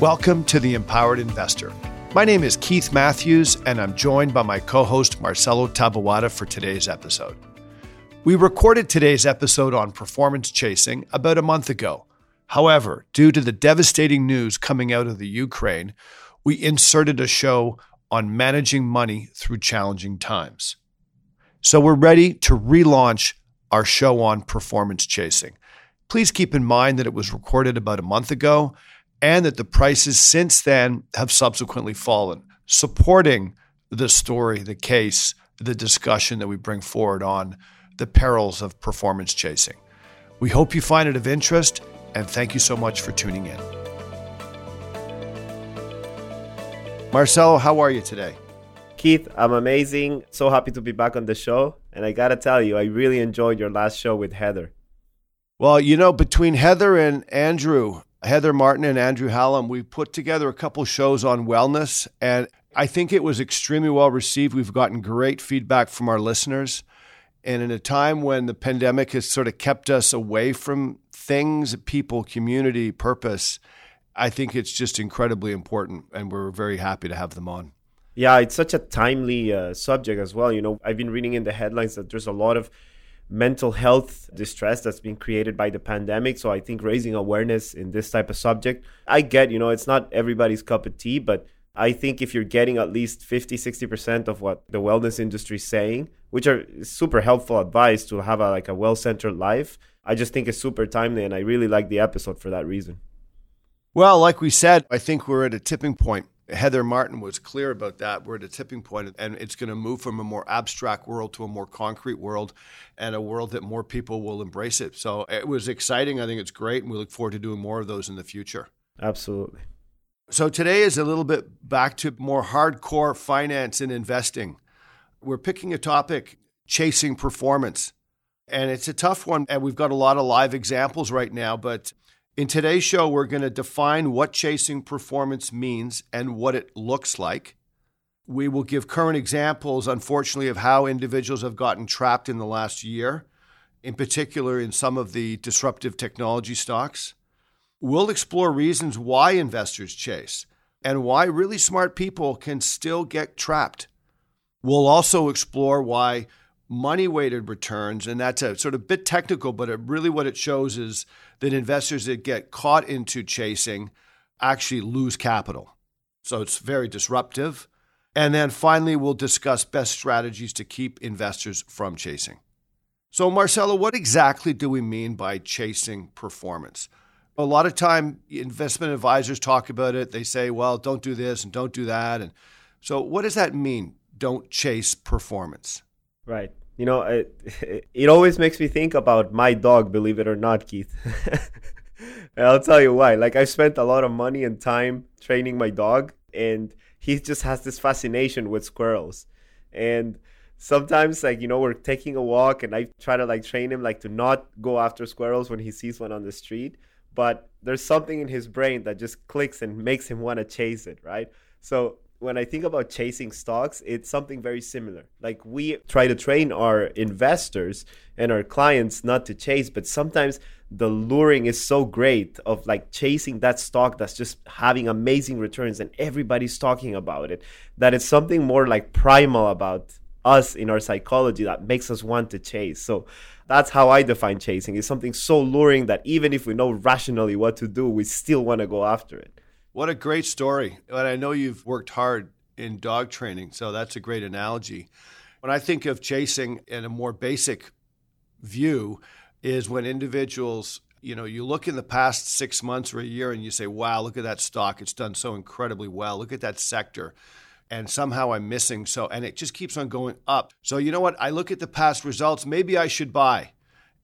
Welcome to the Empowered Investor. My name is Keith Matthews, and I'm joined by my co host Marcelo Taboada for today's episode. We recorded today's episode on performance chasing about a month ago. However, due to the devastating news coming out of the Ukraine, we inserted a show on managing money through challenging times. So we're ready to relaunch our show on performance chasing. Please keep in mind that it was recorded about a month ago and that the prices since then have subsequently fallen, supporting the story, the case, the discussion that we bring forward on the perils of performance chasing. We hope you find it of interest, and thank you so much for tuning in. Marcelo, how are you today? Keith, I'm amazing. So happy to be back on the show. And I got to tell you, I really enjoyed your last show with Heather. Well, you know, between Heather and Andrew, Heather Martin and Andrew Hallam, we put together a couple shows on wellness, and I think it was extremely well received. We've gotten great feedback from our listeners. And in a time when the pandemic has sort of kept us away from things, people, community, purpose, I think it's just incredibly important, and we're very happy to have them on. Yeah, it's such a timely uh, subject as well. You know, I've been reading in the headlines that there's a lot of mental health distress that's been created by the pandemic. So I think raising awareness in this type of subject, I get, you know, it's not everybody's cup of tea, but I think if you're getting at least 50, 60% of what the wellness industry is saying, which are super helpful advice to have a, like a well-centered life, I just think it's super timely. And I really like the episode for that reason. Well, like we said, I think we're at a tipping point Heather Martin was clear about that. We're at a tipping point, and it's going to move from a more abstract world to a more concrete world and a world that more people will embrace it. So it was exciting. I think it's great, and we look forward to doing more of those in the future. Absolutely. So today is a little bit back to more hardcore finance and investing. We're picking a topic chasing performance. And it's a tough one. And we've got a lot of live examples right now, but in today's show, we're going to define what chasing performance means and what it looks like. We will give current examples, unfortunately, of how individuals have gotten trapped in the last year, in particular in some of the disruptive technology stocks. We'll explore reasons why investors chase and why really smart people can still get trapped. We'll also explore why money weighted returns, and that's a sort of bit technical, but it really what it shows is that investors that get caught into chasing actually lose capital. So it's very disruptive. And then finally, we'll discuss best strategies to keep investors from chasing. So, Marcelo, what exactly do we mean by chasing performance? A lot of time, investment advisors talk about it. They say, well, don't do this and don't do that. And so, what does that mean? Don't chase performance. Right. You know, it, it always makes me think about my dog, believe it or not, Keith. and I'll tell you why. Like, I've spent a lot of money and time training my dog, and he just has this fascination with squirrels. And sometimes, like, you know, we're taking a walk, and I try to, like, train him, like, to not go after squirrels when he sees one on the street. But there's something in his brain that just clicks and makes him want to chase it, right? So when I think about chasing stocks, it's something very similar. Like we try to train our investors and our clients not to chase, but sometimes the luring is so great of like chasing that stock that's just having amazing returns and everybody's talking about it that it's something more like primal about us in our psychology that makes us want to chase. So that's how I define chasing. It's something so luring that even if we know rationally what to do, we still want to go after it. What a great story. And I know you've worked hard in dog training, so that's a great analogy. When I think of chasing in a more basic view, is when individuals, you know, you look in the past six months or a year and you say, wow, look at that stock. It's done so incredibly well. Look at that sector. And somehow I'm missing. So, and it just keeps on going up. So, you know what? I look at the past results. Maybe I should buy.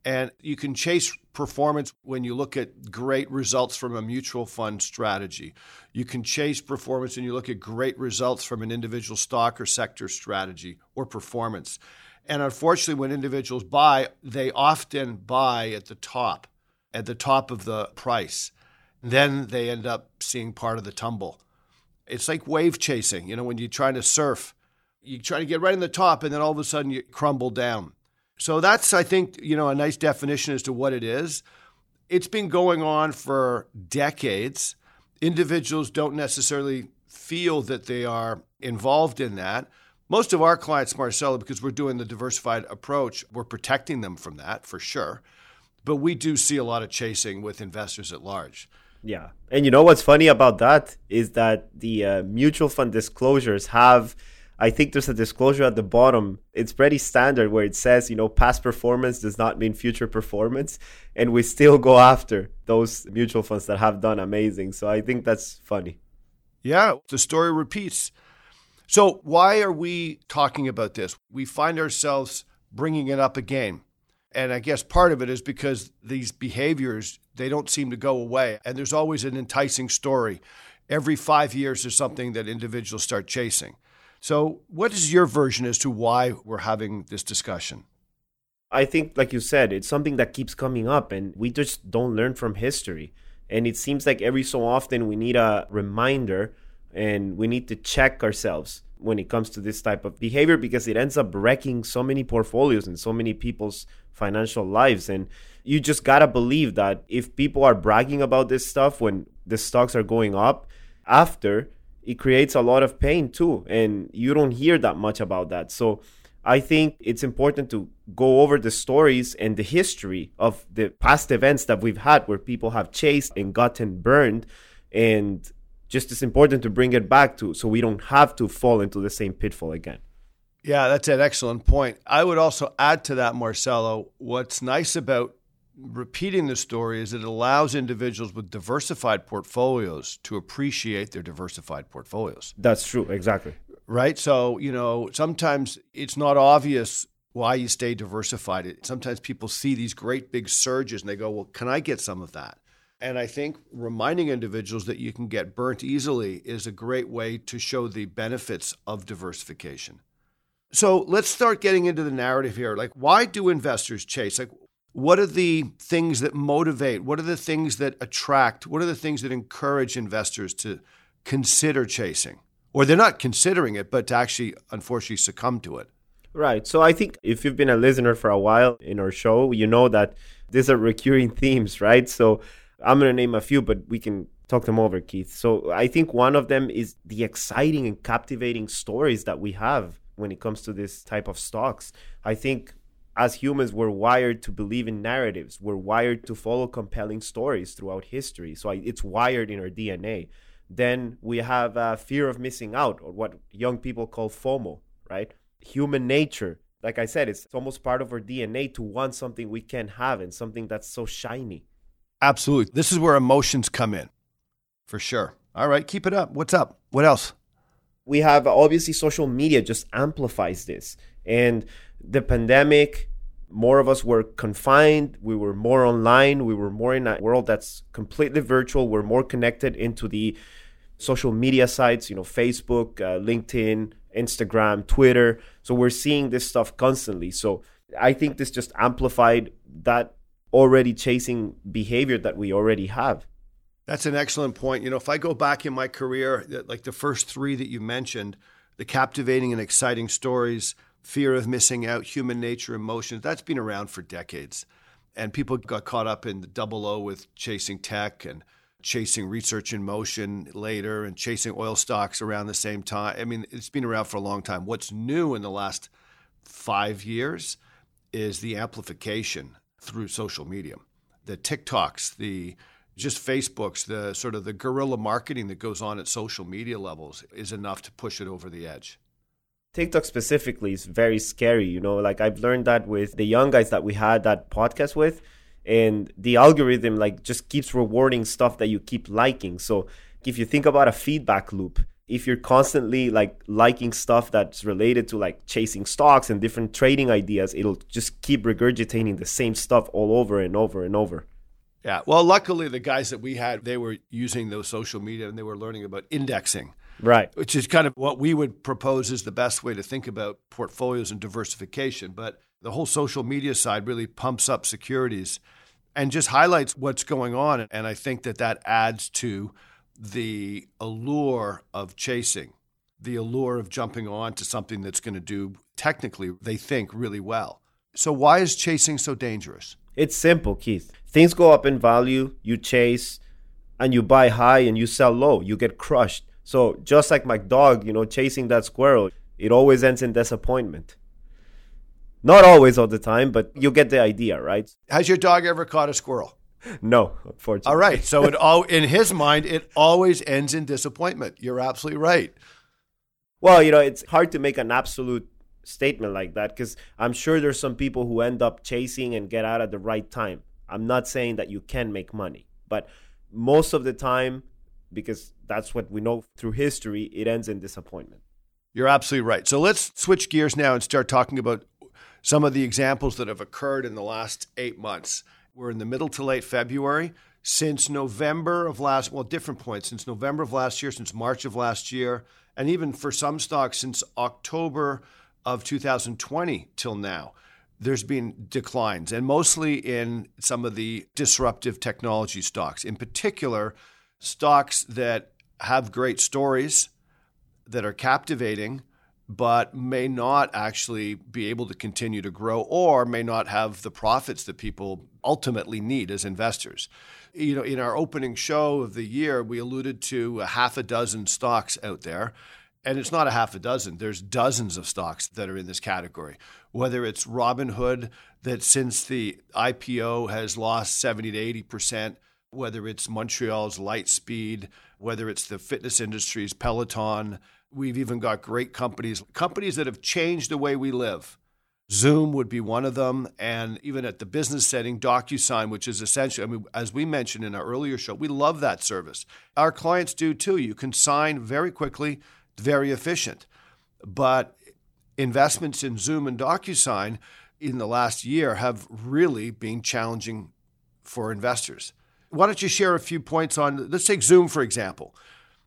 And you can chase performance when you look at great results from a mutual fund strategy. You can chase performance when you look at great results from an individual stock or sector strategy or performance. And unfortunately, when individuals buy, they often buy at the top, at the top of the price. Then they end up seeing part of the tumble. It's like wave chasing, you know, when you're trying to surf, you try to get right in the top and then all of a sudden you crumble down. So that's, I think, you know, a nice definition as to what it is. It's been going on for decades. Individuals don't necessarily feel that they are involved in that. Most of our clients, Marcelo, because we're doing the diversified approach, we're protecting them from that for sure. But we do see a lot of chasing with investors at large. Yeah. And you know what's funny about that is that the uh, mutual fund disclosures have I think there's a disclosure at the bottom. It's pretty standard where it says, you know, past performance does not mean future performance. And we still go after those mutual funds that have done amazing. So I think that's funny. Yeah, the story repeats. So, why are we talking about this? We find ourselves bringing it up again. And I guess part of it is because these behaviors, they don't seem to go away. And there's always an enticing story. Every five years, there's something that individuals start chasing. So, what is your version as to why we're having this discussion? I think, like you said, it's something that keeps coming up, and we just don't learn from history. And it seems like every so often we need a reminder and we need to check ourselves when it comes to this type of behavior because it ends up wrecking so many portfolios and so many people's financial lives. And you just got to believe that if people are bragging about this stuff when the stocks are going up after, it creates a lot of pain too and you don't hear that much about that. So i think it's important to go over the stories and the history of the past events that we've had where people have chased and gotten burned and just as important to bring it back to so we don't have to fall into the same pitfall again. Yeah that's an excellent point. I would also add to that marcelo what's nice about repeating the story is it allows individuals with diversified portfolios to appreciate their diversified portfolios. That's true, exactly. Right? So, you know, sometimes it's not obvious why you stay diversified. Sometimes people see these great big surges and they go, well, can I get some of that? And I think reminding individuals that you can get burnt easily is a great way to show the benefits of diversification. So let's start getting into the narrative here. Like, why do investors chase? Like, what are the things that motivate? What are the things that attract? What are the things that encourage investors to consider chasing? Or they're not considering it, but to actually, unfortunately, succumb to it. Right. So I think if you've been a listener for a while in our show, you know that these are recurring themes, right? So I'm going to name a few, but we can talk them over, Keith. So I think one of them is the exciting and captivating stories that we have when it comes to this type of stocks. I think as humans, we're wired to believe in narratives. We're wired to follow compelling stories throughout history. So it's wired in our DNA. Then we have a fear of missing out, or what young people call FOMO, right? Human nature. Like I said, it's almost part of our DNA to want something we can't have and something that's so shiny. Absolutely. This is where emotions come in, for sure. All right, keep it up. What's up? What else? We have obviously social media just amplifies this. And the pandemic, more of us were confined. We were more online. We were more in a world that's completely virtual. We're more connected into the social media sites, you know, Facebook, uh, LinkedIn, Instagram, Twitter. So we're seeing this stuff constantly. So I think this just amplified that already chasing behavior that we already have. That's an excellent point. You know, if I go back in my career, like the first three that you mentioned, the captivating and exciting stories, fear of missing out, human nature, emotions. That's been around for decades. And people got caught up in the double O with chasing tech and chasing research in motion later and chasing oil stocks around the same time. I mean, it's been around for a long time. What's new in the last five years is the amplification through social media, the TikToks, the just Facebooks, the sort of the guerrilla marketing that goes on at social media levels is enough to push it over the edge. TikTok specifically is very scary. You know, like I've learned that with the young guys that we had that podcast with, and the algorithm like just keeps rewarding stuff that you keep liking. So if you think about a feedback loop, if you're constantly like liking stuff that's related to like chasing stocks and different trading ideas, it'll just keep regurgitating the same stuff all over and over and over. Yeah. Well, luckily, the guys that we had, they were using those social media and they were learning about indexing. Right. Which is kind of what we would propose is the best way to think about portfolios and diversification. But the whole social media side really pumps up securities and just highlights what's going on. And I think that that adds to the allure of chasing, the allure of jumping on to something that's going to do technically, they think, really well. So, why is chasing so dangerous? It's simple, Keith. Things go up in value, you chase, and you buy high and you sell low. You get crushed. So, just like my dog, you know, chasing that squirrel, it always ends in disappointment. Not always all the time, but you get the idea, right? Has your dog ever caught a squirrel? No, unfortunately. All right. So it all in his mind, it always ends in disappointment. You're absolutely right. Well, you know, it's hard to make an absolute statement like that because I'm sure there's some people who end up chasing and get out at the right time. I'm not saying that you can make money, but most of the time, because that's what we know through history, it ends in disappointment. You're absolutely right. So let's switch gears now and start talking about some of the examples that have occurred in the last eight months. We're in the middle to late February. Since November of last, well, different points, since November of last year, since March of last year, and even for some stocks since October of 2020 till now, there's been declines, and mostly in some of the disruptive technology stocks. In particular, stocks that have great stories that are captivating but may not actually be able to continue to grow or may not have the profits that people ultimately need as investors. You know, in our opening show of the year, we alluded to a half a dozen stocks out there. And it's not a half a dozen. There's dozens of stocks that are in this category. Whether it's Robinhood, that since the IPO has lost 70 to 80%, whether it's Montreal's Lightspeed, whether it's the fitness industry's Peloton, We've even got great companies, companies that have changed the way we live. Zoom would be one of them, and even at the business setting, DocuSign, which is essentially, I mean, as we mentioned in our earlier show, we love that service. Our clients do too. You can sign very quickly, very efficient. But investments in Zoom and DocuSign in the last year have really been challenging for investors. Why don't you share a few points on, let's take Zoom, for example.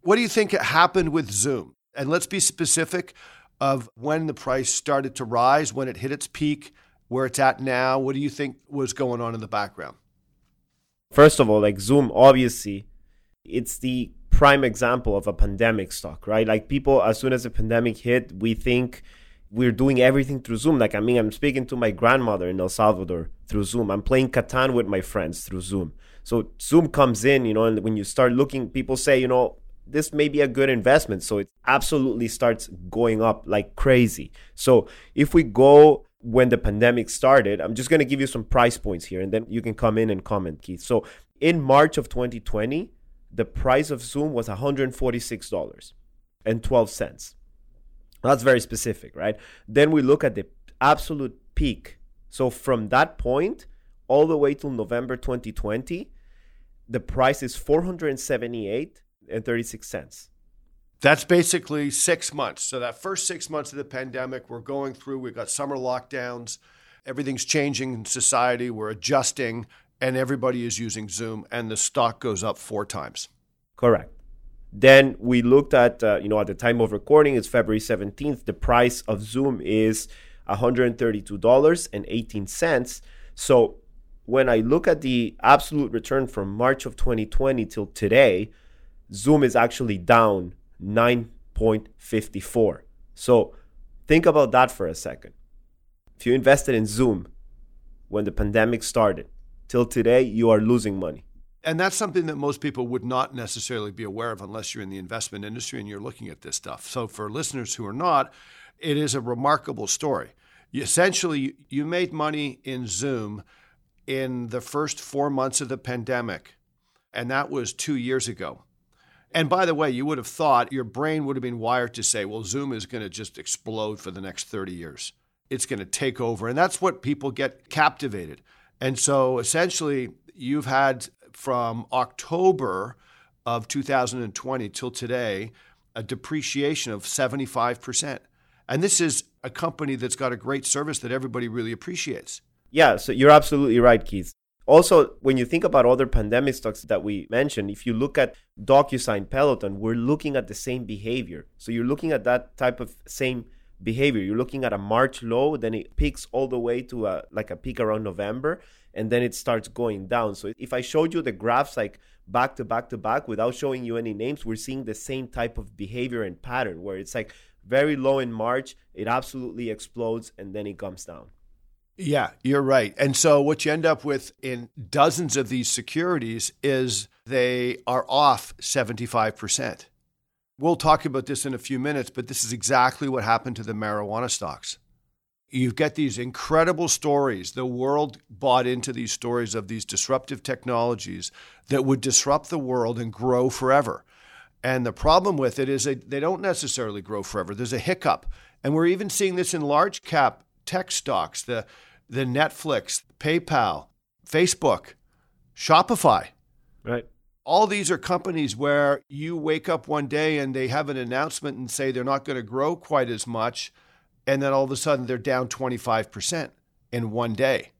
What do you think happened with Zoom? And let's be specific of when the price started to rise, when it hit its peak, where it's at now. What do you think was going on in the background? First of all, like Zoom, obviously, it's the prime example of a pandemic stock, right? Like people, as soon as the pandemic hit, we think we're doing everything through Zoom. Like, I mean, I'm speaking to my grandmother in El Salvador through Zoom. I'm playing Catan with my friends through Zoom. So Zoom comes in, you know, and when you start looking, people say, you know, this may be a good investment. So it absolutely starts going up like crazy. So if we go when the pandemic started, I'm just going to give you some price points here and then you can come in and comment, Keith. So in March of 2020, the price of Zoom was $146.12. That's very specific, right? Then we look at the absolute peak. So from that point all the way till November 2020, the price is 478 and 36 cents. That's basically six months. So that first six months of the pandemic, we're going through. We've got summer lockdowns. Everything's changing in society. We're adjusting, and everybody is using Zoom, and the stock goes up four times. Correct. Then we looked at, uh, you know, at the time of recording, it's February 17th. The price of Zoom is $132.18. So when I look at the absolute return from March of 2020 till today, Zoom is actually down 9.54. So think about that for a second. If you invested in Zoom when the pandemic started, till today, you are losing money. And that's something that most people would not necessarily be aware of unless you're in the investment industry and you're looking at this stuff. So, for listeners who are not, it is a remarkable story. You, essentially, you made money in Zoom in the first four months of the pandemic, and that was two years ago. And by the way, you would have thought your brain would have been wired to say, well, Zoom is going to just explode for the next 30 years. It's going to take over. And that's what people get captivated. And so essentially, you've had from October of 2020 till today a depreciation of 75%. And this is a company that's got a great service that everybody really appreciates. Yeah, so you're absolutely right, Keith. Also, when you think about other pandemic stocks that we mentioned, if you look at DocuSign, Peloton, we're looking at the same behavior. So you're looking at that type of same behavior. You're looking at a March low, then it peaks all the way to a like a peak around November, and then it starts going down. So if I showed you the graphs like back to back to back without showing you any names, we're seeing the same type of behavior and pattern where it's like very low in March, it absolutely explodes, and then it comes down. Yeah, you're right. And so what you end up with in dozens of these securities is they are off 75%. We'll talk about this in a few minutes, but this is exactly what happened to the marijuana stocks. You get these incredible stories. The world bought into these stories of these disruptive technologies that would disrupt the world and grow forever. And the problem with it is they, they don't necessarily grow forever. There's a hiccup. And we're even seeing this in large cap tech stocks, the the Netflix, PayPal, Facebook, Shopify. Right. All these are companies where you wake up one day and they have an announcement and say they're not going to grow quite as much. And then all of a sudden they're down 25% in one day.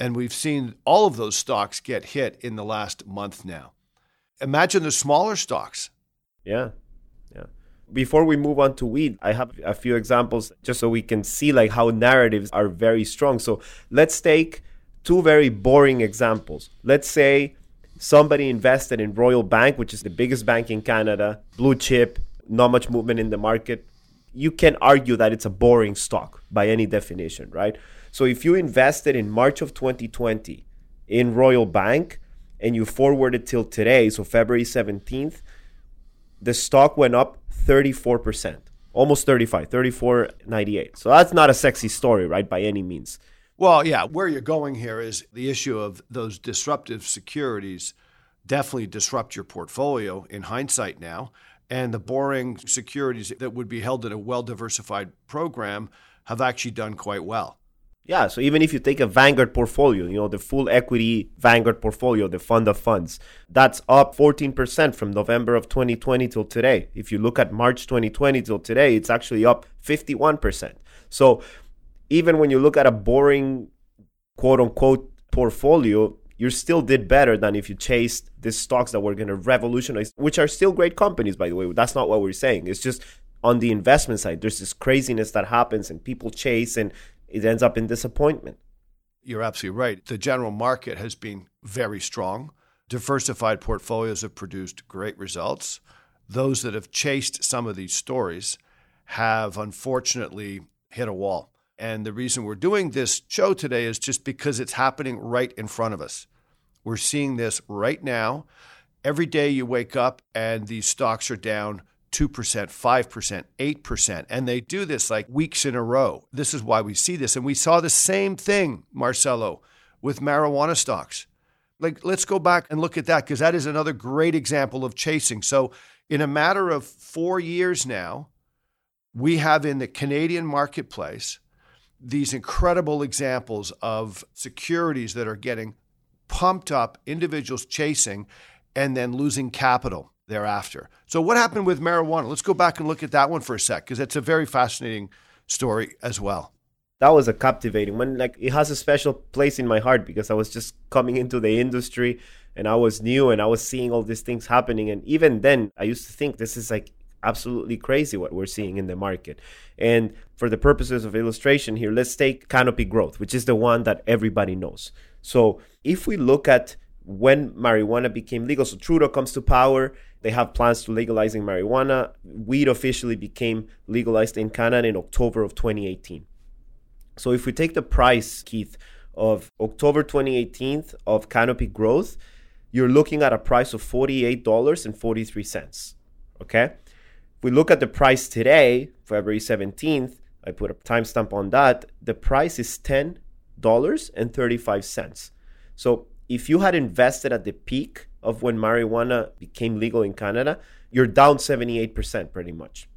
And we've seen all of those stocks get hit in the last month now. Imagine the smaller stocks. Yeah before we move on to weed i have a few examples just so we can see like how narratives are very strong. So let's take two very boring examples. Let's say somebody invested in royal bank which is the biggest bank in canada blue chip not much movement in the market. You can argue that it's a boring stock by any definition right? So if you invested in march of 2020 in royal bank and you forwarded till today so february 17th the stock went up 34%, almost 35, 34.98. So that's not a sexy story, right, by any means. Well, yeah, where you're going here is the issue of those disruptive securities definitely disrupt your portfolio in hindsight now. And the boring securities that would be held in a well diversified program have actually done quite well. Yeah, so even if you take a Vanguard portfolio, you know, the full equity Vanguard portfolio, the fund of funds, that's up 14% from November of 2020 till today. If you look at March 2020 till today, it's actually up 51%. So even when you look at a boring quote unquote portfolio, you still did better than if you chased these stocks that were going to revolutionize, which are still great companies, by the way. That's not what we're saying. It's just on the investment side, there's this craziness that happens and people chase and it ends up in disappointment. You're absolutely right. The general market has been very strong. Diversified portfolios have produced great results. Those that have chased some of these stories have unfortunately hit a wall. And the reason we're doing this show today is just because it's happening right in front of us. We're seeing this right now. Every day you wake up and these stocks are down 2%, 5%, 8%. And they do this like weeks in a row. This is why we see this. And we saw the same thing, Marcelo, with marijuana stocks. Like, let's go back and look at that because that is another great example of chasing. So, in a matter of four years now, we have in the Canadian marketplace these incredible examples of securities that are getting pumped up, individuals chasing, and then losing capital thereafter. So, what happened with marijuana? Let's go back and look at that one for a sec because it's a very fascinating story as well. That was a captivating one. Like it has a special place in my heart because I was just coming into the industry and I was new and I was seeing all these things happening. And even then, I used to think this is like absolutely crazy what we're seeing in the market. And for the purposes of illustration here, let's take Canopy Growth, which is the one that everybody knows. So if we look at when marijuana became legal, so Trudeau comes to power they have plans to legalizing marijuana. Weed officially became legalized in Canada in October of 2018. So if we take the price, Keith, of October 2018 of Canopy Growth, you're looking at a price of $48.43. Okay? If we look at the price today, February 17th, I put a timestamp on that, the price is $10.35. So if you had invested at the peak of when marijuana became legal in Canada, you're down 78% pretty much.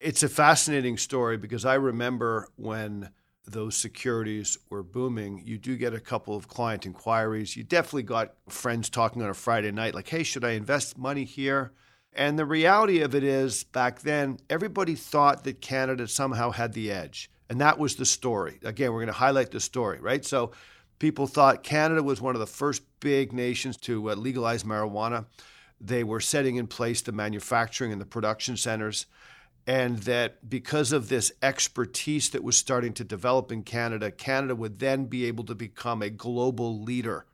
It's a fascinating story because I remember when those securities were booming, you do get a couple of client inquiries. You definitely got friends talking on a Friday night, like, hey, should I invest money here? And the reality of it is, back then, everybody thought that Canada somehow had the edge. And that was the story. Again, we're going to highlight the story, right? So people thought Canada was one of the first big nations to uh, legalize marijuana. They were setting in place the manufacturing and the production centers. And that because of this expertise that was starting to develop in Canada, Canada would then be able to become a global leader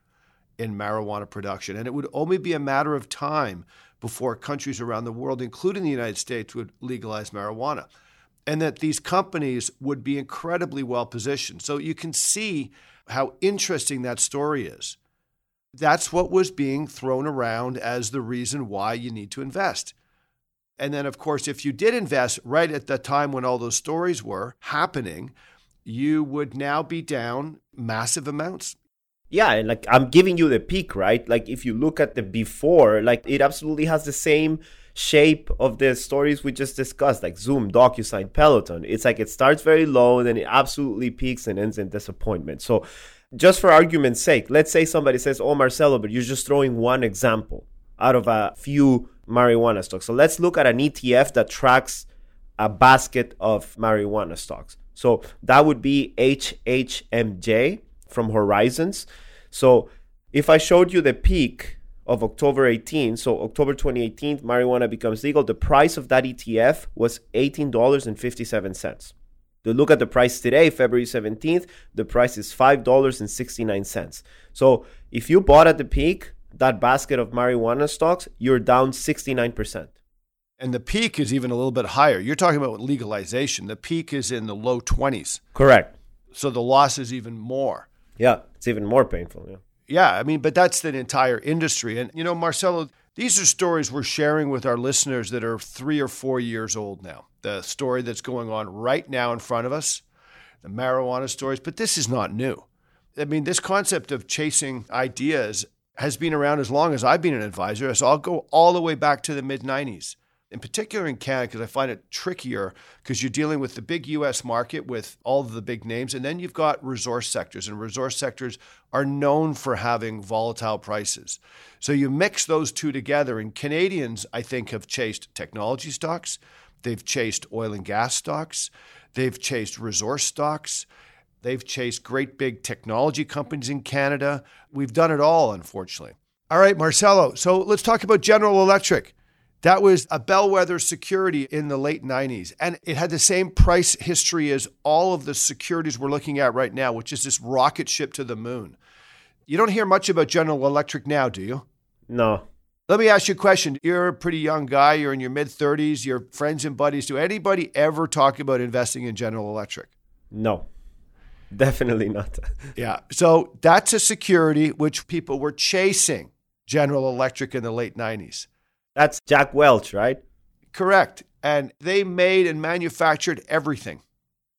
in marijuana production. And it would only be a matter of time before countries around the world, including the United States, would legalize marijuana. And that these companies would be incredibly well positioned. So you can see how interesting that story is. That's what was being thrown around as the reason why you need to invest. And then, of course, if you did invest right at the time when all those stories were happening, you would now be down massive amounts yeah and like i'm giving you the peak right like if you look at the before like it absolutely has the same shape of the stories we just discussed like zoom docusign peloton. It's like it starts very low and then it absolutely peaks and ends in disappointment. So just for argument's sake let's say somebody says oh marcelo but you're just throwing one example out of a few marijuana stocks. So let's look at an etf that tracks a basket of marijuana stocks. So that would be HMMJ from Horizons. So if I showed you the peak of October 18, so October 2018, marijuana becomes legal, the price of that ETF was $18.57. To look at the price today, February 17th, the price is $5.69. So if you bought at the peak, that basket of marijuana stocks, you're down 69%. And the peak is even a little bit higher. You're talking about legalization. The peak is in the low 20s. Correct. So the loss is even more. Yeah, it's even more painful. Yeah. Yeah, I mean, but that's the entire industry. And, you know, Marcelo, these are stories we're sharing with our listeners that are three or four years old now. The story that's going on right now in front of us, the marijuana stories, but this is not new. I mean, this concept of chasing ideas has been around as long as I've been an advisor. So I'll go all the way back to the mid 90s in particular in Canada, because I find it trickier because you're dealing with the big US market with all of the big names, and then you've got resource sectors, and resource sectors are known for having volatile prices. So you mix those two together, and Canadians, I think, have chased technology stocks, they've chased oil and gas stocks, they've chased resource stocks. They've chased great big technology companies in Canada. We've done it all, unfortunately. All right, Marcelo. So let's talk about General Electric. That was a bellwether security in the late 90s. And it had the same price history as all of the securities we're looking at right now, which is this rocket ship to the moon. You don't hear much about General Electric now, do you? No. Let me ask you a question. You're a pretty young guy, you're in your mid 30s, your friends and buddies. Do anybody ever talk about investing in General Electric? No. Definitely not. yeah. So that's a security which people were chasing General Electric in the late 90s. That's Jack Welch, right? Correct. And they made and manufactured everything.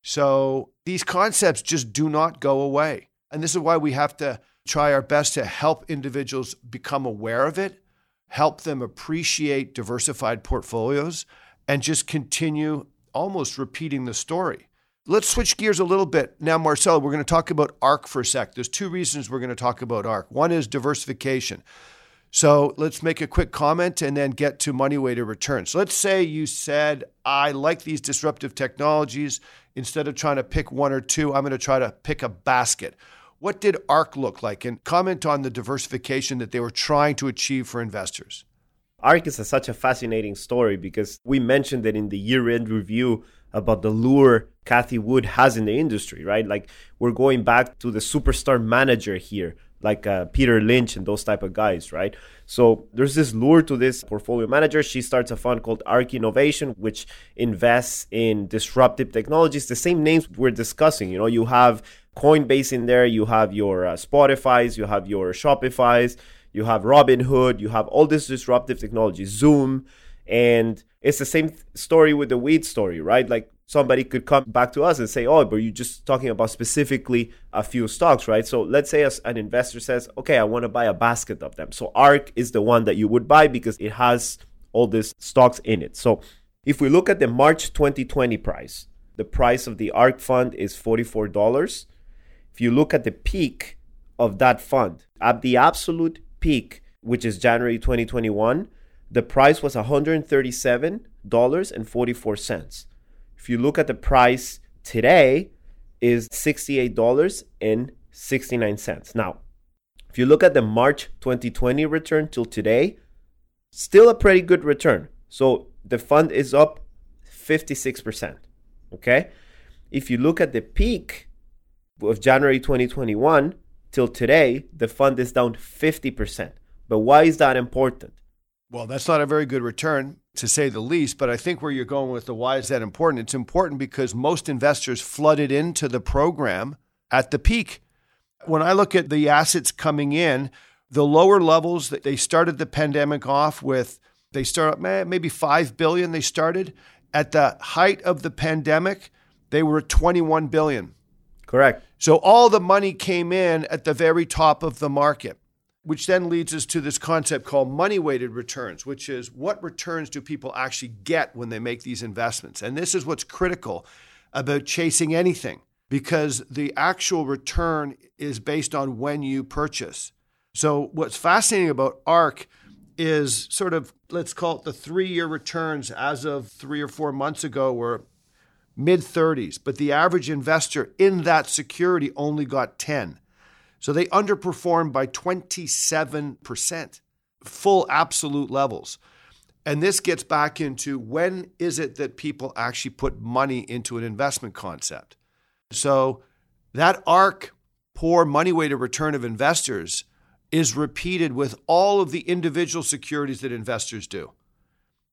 So these concepts just do not go away. And this is why we have to try our best to help individuals become aware of it, help them appreciate diversified portfolios, and just continue almost repeating the story. Let's switch gears a little bit. Now, Marcel, we're going to talk about ARK for a sec. There's two reasons we're going to talk about ARK. One is diversification. So let's make a quick comment and then get to money weighted returns. So let's say you said, I like these disruptive technologies. Instead of trying to pick one or two, I'm going to try to pick a basket. What did ARK look like? And comment on the diversification that they were trying to achieve for investors. ARK is a, such a fascinating story because we mentioned it in the year end review about the lure Cathie Wood has in the industry, right? Like we're going back to the superstar manager here like uh, Peter Lynch and those type of guys, right? So there's this lure to this portfolio manager. She starts a fund called ARK Innovation, which invests in disruptive technologies. The same names we're discussing. You know, you have Coinbase in there, you have your uh, Spotify's, you have your Shopify's, you have Robinhood, you have all this disruptive technology, Zoom, and it's the same story with the weed story, right? Like somebody could come back to us and say, "Oh, but you're just talking about specifically a few stocks, right?" So let's say an investor says, "Okay, I want to buy a basket of them." So ARK is the one that you would buy because it has all these stocks in it. So if we look at the March 2020 price, the price of the ARK fund is $44. If you look at the peak of that fund, at the absolute peak, which is January 2021, the price was $137.44. If you look at the price today is $68.69. Now, if you look at the March 2020 return till today, still a pretty good return. So the fund is up 56%. Okay? If you look at the peak of January 2021 till today, the fund is down 50%. But why is that important? Well, that's not a very good return, to say the least. But I think where you're going with the why is that important? It's important because most investors flooded into the program at the peak. When I look at the assets coming in, the lower levels that they started the pandemic off with, they start eh, maybe 5 billion they started. At the height of the pandemic, they were 21 billion. Correct. So all the money came in at the very top of the market which then leads us to this concept called money weighted returns, which is what returns do people actually get when they make these investments? And this is what's critical about chasing anything because the actual return is based on when you purchase. So, what's fascinating about ARK is sort of, let's call it the three year returns as of three or four months ago were mid 30s, but the average investor in that security only got 10. So they underperformed by 27%, full absolute levels. And this gets back into when is it that people actually put money into an investment concept? So that ARK poor money weighted return of investors is repeated with all of the individual securities that investors do.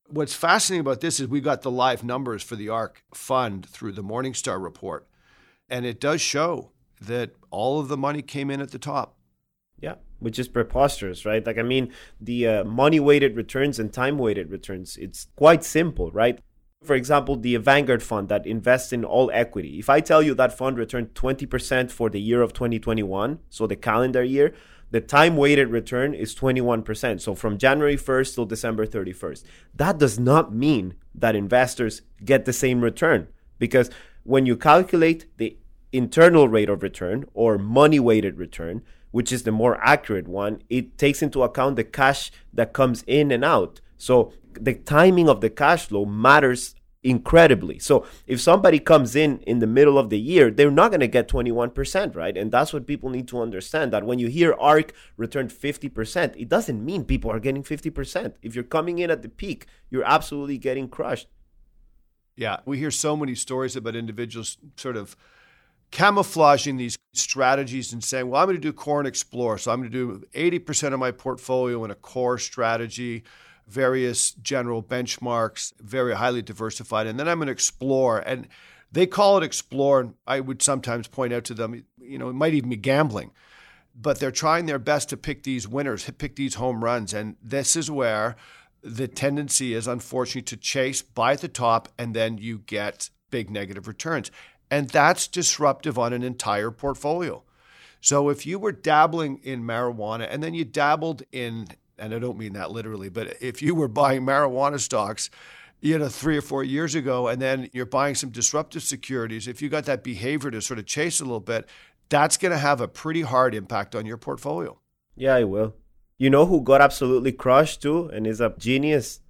What's fascinating about this is we got the live numbers for the ARK fund through the Morningstar report. And it does show that all of the money came in at the top. Yeah, which is preposterous, right? Like, I mean, the uh, money weighted returns and time weighted returns, it's quite simple, right? For example, the Vanguard fund that invests in all equity. If I tell you that fund returned 20% for the year of 2021, so the calendar year, the time weighted return is 21%. So from January 1st till December 31st. That does not mean that investors get the same return because when you calculate the internal rate of return or money weighted return, which is the more accurate one, it takes into account the cash that comes in and out. So the timing of the cash flow matters incredibly. So if somebody comes in in the middle of the year, they're not going to get 21%, right? And that's what people need to understand that when you hear ARK returned 50%, it doesn't mean people are getting 50%. If you're coming in at the peak, you're absolutely getting crushed. Yeah, we hear so many stories about individuals sort of camouflaging these strategies and saying, well, I'm going to do core and explore. So I'm going to do 80% of my portfolio in a core strategy, various general benchmarks, very highly diversified. And then I'm going to explore. And they call it explore. And I would sometimes point out to them, you know, it might even be gambling, but they're trying their best to pick these winners, pick these home runs. And this is where the tendency is, unfortunately, to chase, buy at the top, and then you get big negative returns. And that's disruptive on an entire portfolio. So if you were dabbling in marijuana and then you dabbled in, and I don't mean that literally, but if you were buying marijuana stocks, you know, three or four years ago, and then you're buying some disruptive securities, if you got that behavior to sort of chase a little bit, that's going to have a pretty hard impact on your portfolio. Yeah, it will. You know who got absolutely crushed too and is a genius?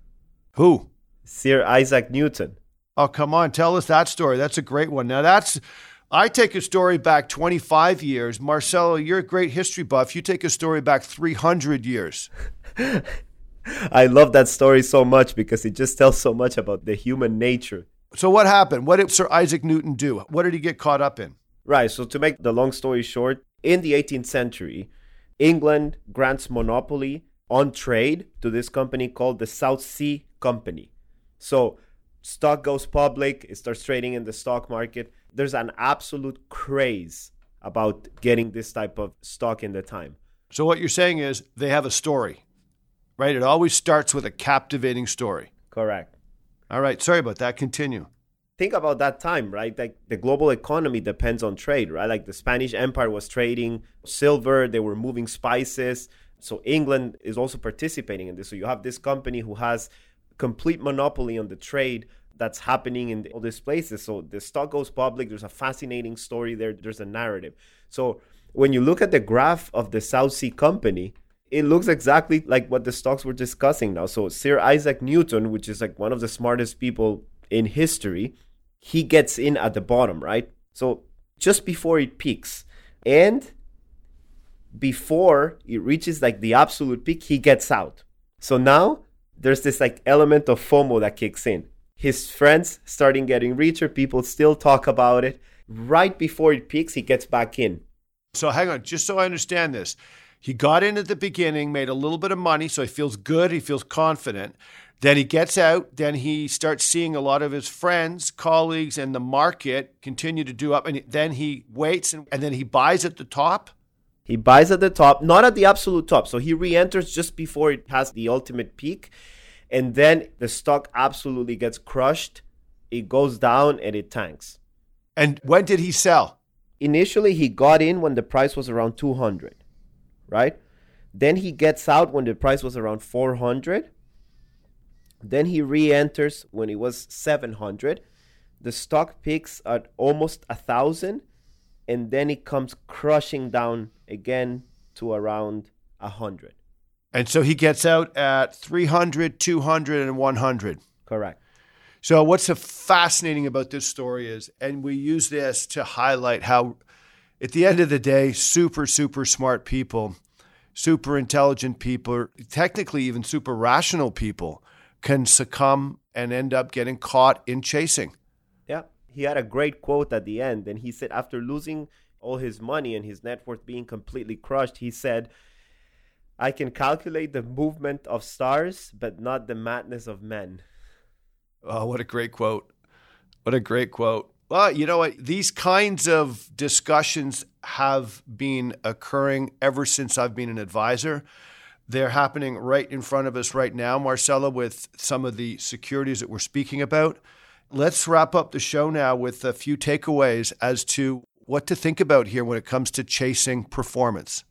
Who? Sir Isaac Newton. Oh, come on, tell us that story. That's a great one. Now, that's I take a story back 25 years. Marcelo, you're a great history buff. You take a story back 300 years. I love that story so much because it just tells so much about the human nature. So, what happened? What did Sir Isaac Newton do? What did he get caught up in? Right. So, to make the long story short, in the 18th century, England grants monopoly on trade to this company called the South Sea Company. So, stock goes public, it starts trading in the stock market. There's an absolute craze about getting this type of stock in the time. So what you're saying is they have a story, right? It always starts with a captivating story. Correct. All right. Sorry about that. Continue. Think about that time, right? Like the global economy depends on trade, right? Like the Spanish Empire was trading silver, they were moving spices. So England is also participating in this. So you have this company who has complete monopoly on the trade that's happening in all these places. So the stock goes public. There's a fascinating story there. There's a narrative. So when you look at the graph of the South Sea Company, it looks exactly like what the stocks we're discussing now. So Sir Isaac Newton, which is like one of the smartest people in history, he gets in at the bottom, right? So just before it peaks. And before it reaches like the absolute peak, he gets out. So now there's this like element of FOMO that kicks in. His friends starting getting richer, people still talk about it. Right before it peaks, he gets back in. So hang on, just so I understand this. He got in at the beginning, made a little bit of money, so he feels good, he feels confident. Then he gets out, then he starts seeing a lot of his friends, colleagues, and the market continue to do up. And then he waits and, and then he buys at the top. He buys at the top, not at the absolute top. So he re enters just before it has the ultimate peak. And then the stock absolutely gets crushed. It goes down and it tanks. And when did he sell? Initially, he got in when the price was around 200, right? Then he gets out when the price was around 400 then he re-enters when it was 700. The stock peaks at almost a thousand, and then it comes crushing down again to around a hundred. And so he gets out at 300, 200, and 100. Correct. So what's so fascinating about this story is, and we use this to highlight how, at the end of the day, super, super smart people, super intelligent people, technically even super rational people can succumb and end up getting caught in chasing. He had a great quote at the end. And he said, after losing all his money and his net worth being completely crushed, he said, I can calculate the movement of stars, but not the madness of men. Oh, what a great quote. What a great quote. Well, you know what? These kinds of discussions have been occurring ever since I've been an advisor. They're happening right in front of us right now, Marcelo, with some of the securities that we're speaking about. Let's wrap up the show now with a few takeaways as to what to think about here when it comes to chasing performance.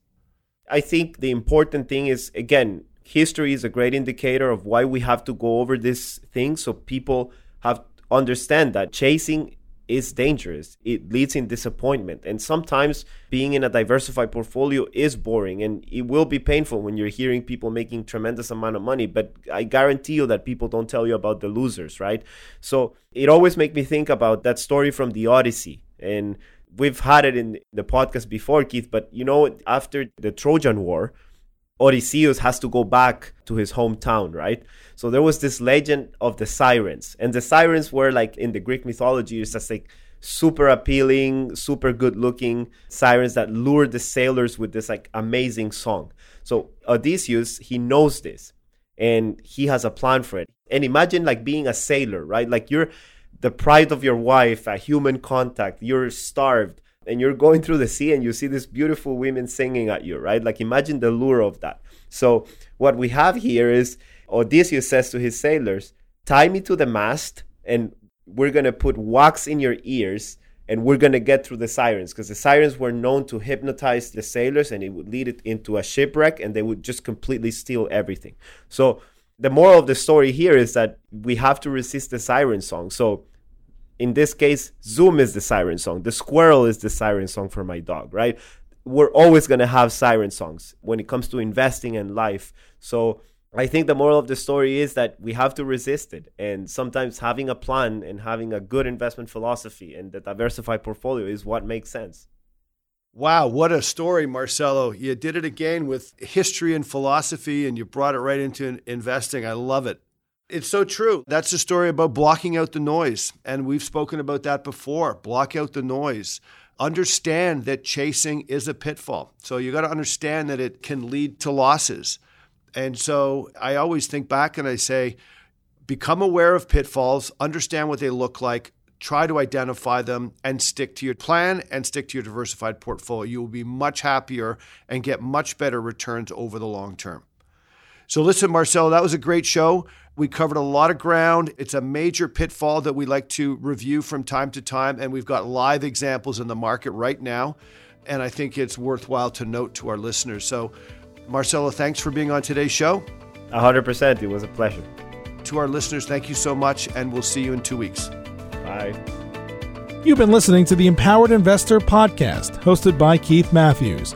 I think the important thing is, again, history is a great indicator of why we have to go over this thing so people have understand that chasing is dangerous. It leads in disappointment. And sometimes being in a diversified portfolio is boring and it will be painful when you're hearing people making tremendous amount of money, but I guarantee you that people don't tell you about the losers, right? So it always makes me think about that story from the Odyssey and we've had it in the podcast before, Keith, but you know, after the Trojan War, Odysseus has to go back to his hometown, right? So there was this legend of the sirens, and the sirens were like in the Greek mythology, it's just like super appealing, super good looking sirens that lured the sailors with this like amazing song. So Odysseus, he knows this and he has a plan for it. And imagine like being a sailor, right? Like you're the pride of your wife, a human contact, you're starved and you're going through the sea and you see these beautiful women singing at you, right? Like imagine the lure of that. So what we have here is Odysseus says to his sailors, tie me to the mast and we're going to put wax in your ears and we're going to get through the sirens because the sirens were known to hypnotize the sailors and it would lead it into a shipwreck and they would just completely steal everything. So the moral of the story here is that we have to resist the siren song. So in this case, Zoom is the siren song. The squirrel is the siren song for my dog, right? We're always going to have siren songs when it comes to investing in life. So I think the moral of the story is that we have to resist it. And sometimes having a plan and having a good investment philosophy and the diversified portfolio is what makes sense. Wow, what a story, Marcelo. You did it again with history and philosophy, and you brought it right into investing. I love it. It's so true. That's the story about blocking out the noise. And we've spoken about that before. Block out the noise. Understand that chasing is a pitfall. So you got to understand that it can lead to losses. And so I always think back and I say, become aware of pitfalls, understand what they look like, try to identify them, and stick to your plan and stick to your diversified portfolio. You will be much happier and get much better returns over the long term. So, listen, Marcelo, that was a great show. We covered a lot of ground. It's a major pitfall that we like to review from time to time, and we've got live examples in the market right now. And I think it's worthwhile to note to our listeners. So, Marcelo, thanks for being on today's show. 100%. It was a pleasure. To our listeners, thank you so much, and we'll see you in two weeks. Bye. You've been listening to the Empowered Investor Podcast, hosted by Keith Matthews.